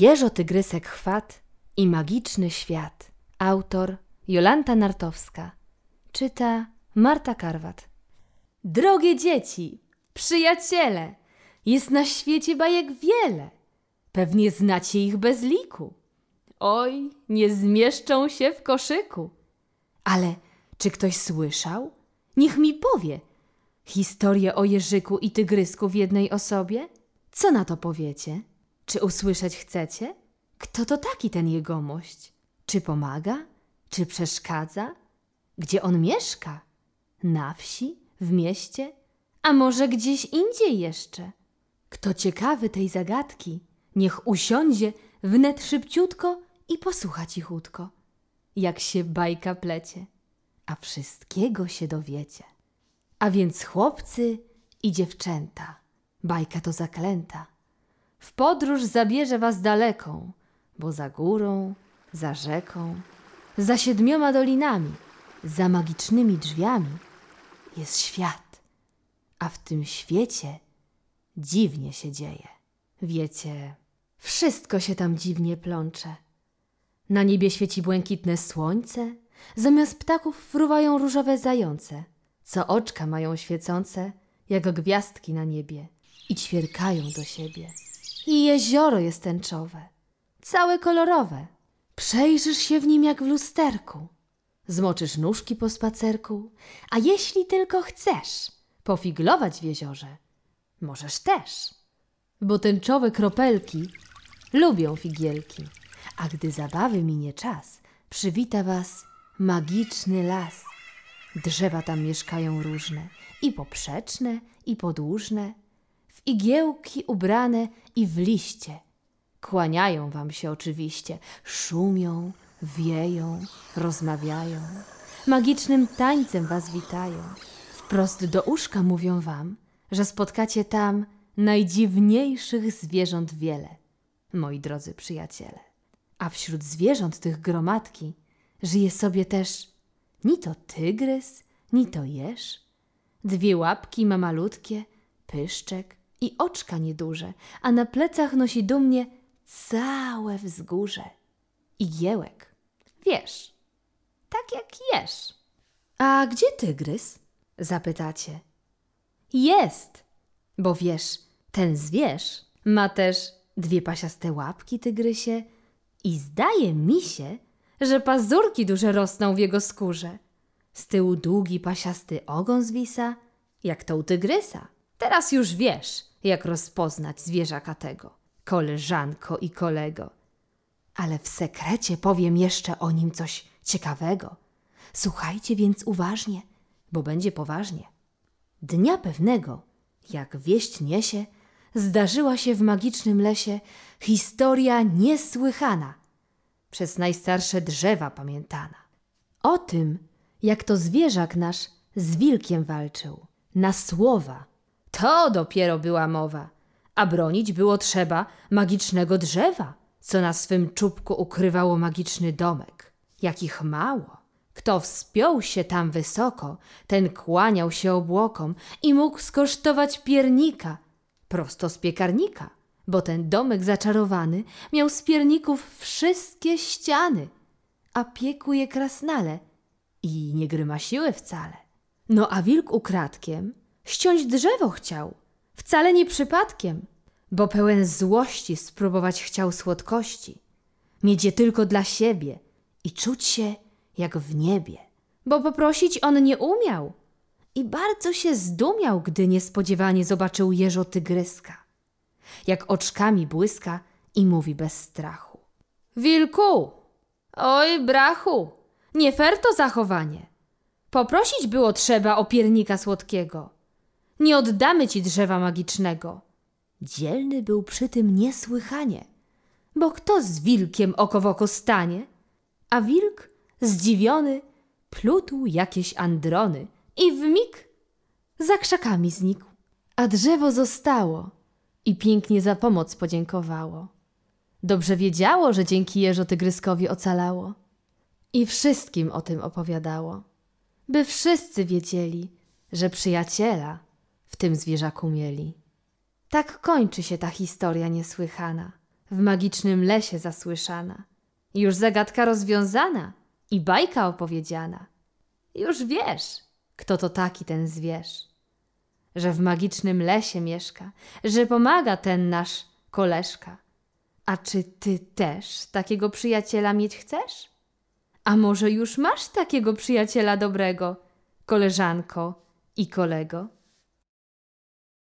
Jeżo Tygrysek Chwat i Magiczny Świat. Autor Jolanta Nartowska. Czyta Marta Karwat. Drogie dzieci, przyjaciele, jest na świecie bajek wiele. Pewnie znacie ich bez liku. Oj, nie zmieszczą się w koszyku. Ale czy ktoś słyszał? Niech mi powie. Historię o Jerzyku i Tygrysku w jednej osobie? Co na to powiecie? Czy usłyszeć chcecie? Kto to taki ten jegomość? Czy pomaga? Czy przeszkadza? Gdzie on mieszka? Na wsi? W mieście? A może gdzieś indziej jeszcze? Kto ciekawy tej zagadki, niech usiądzie wnet szybciutko i posłucha cichutko, jak się bajka plecie, a wszystkiego się dowiecie. A więc chłopcy i dziewczęta, bajka to zaklęta. W podróż zabierze was daleką, bo za górą, za rzeką, za siedmioma dolinami, za magicznymi drzwiami jest świat, a w tym świecie dziwnie się dzieje. Wiecie, wszystko się tam dziwnie plącze. Na niebie świeci błękitne słońce, zamiast ptaków fruwają różowe zające, co oczka mają świecące, jak gwiazdki na niebie i ćwierkają do siebie. I jezioro jest tęczowe, całe kolorowe. Przejrzysz się w nim jak w lusterku. Zmoczysz nóżki po spacerku, a jeśli tylko chcesz pofiglować w jeziorze, możesz też. Bo tęczowe kropelki lubią figielki, a gdy zabawy minie czas, przywita was magiczny las. Drzewa tam mieszkają różne, i poprzeczne, i podłużne, igiełki ubrane i w liście. Kłaniają wam się oczywiście, szumią, wieją, rozmawiają. Magicznym tańcem was witają. Wprost do uszka mówią wam, że spotkacie tam najdziwniejszych zwierząt wiele, moi drodzy przyjaciele. A wśród zwierząt tych gromadki żyje sobie też ni to tygrys, ni to jeż. Dwie łapki ma malutkie, pyszczek i oczka nieduże, a na plecach nosi dumnie całe wzgórze. I wiesz, tak jak jesz. A gdzie tygrys? Zapytacie. Jest, bo wiesz, ten zwierz ma też dwie pasiaste łapki tygrysie i zdaje mi się, że pazurki duże rosną w jego skórze. Z tyłu długi pasiasty ogon zwisa, jak to u tygrysa. Teraz już wiesz, jak rozpoznać zwierzaka tego, koleżanko i kolego. Ale w sekrecie powiem jeszcze o nim coś ciekawego. Słuchajcie więc uważnie, bo będzie poważnie. Dnia pewnego, jak wieść niesie, zdarzyła się w magicznym lesie historia niesłychana, przez najstarsze drzewa pamiętana. O tym, jak to zwierzak nasz z wilkiem walczył, na słowa. To dopiero była mowa, a bronić było trzeba magicznego drzewa, co na swym czubku ukrywało magiczny domek. Jakich mało. Kto wspiął się tam wysoko, ten kłaniał się obłokom i mógł skosztować piernika prosto z piekarnika, bo ten domek zaczarowany miał z pierników wszystkie ściany, a piekł je krasnale i nie grymasiły wcale. No a wilk ukradkiem ściąć drzewo chciał, wcale nie przypadkiem, bo pełen złości spróbować chciał słodkości, mieć je tylko dla siebie i czuć się jak w niebie, bo poprosić on nie umiał i bardzo się zdumiał, gdy niespodziewanie zobaczył jeżo tygryska, jak oczkami błyska i mówi bez strachu. Wilku, oj brachu, nie fair to zachowanie. Poprosić było trzeba o piernika słodkiego. Nie oddamy ci drzewa magicznego. Dzielny był przy tym niesłychanie, bo kto z wilkiem oko w oko stanie? A wilk, zdziwiony, plutł jakieś androny i w mig za krzakami znikł, a drzewo zostało i pięknie za pomoc podziękowało. Dobrze wiedziało, że dzięki jeżo tygryskowi ocalało i wszystkim o tym opowiadało, by wszyscy wiedzieli, że przyjaciela tym zwierzaku mieli. Tak kończy się ta historia niesłychana. w magicznym lesie zasłyszana. Już zagadka rozwiązana i bajka opowiedziana. Już wiesz, kto to taki ten zwierz. Że w magicznym lesie mieszka, że pomaga ten nasz koleżka. A czy ty też takiego przyjaciela mieć chcesz? A może już masz takiego przyjaciela dobrego, koleżanko i kolego?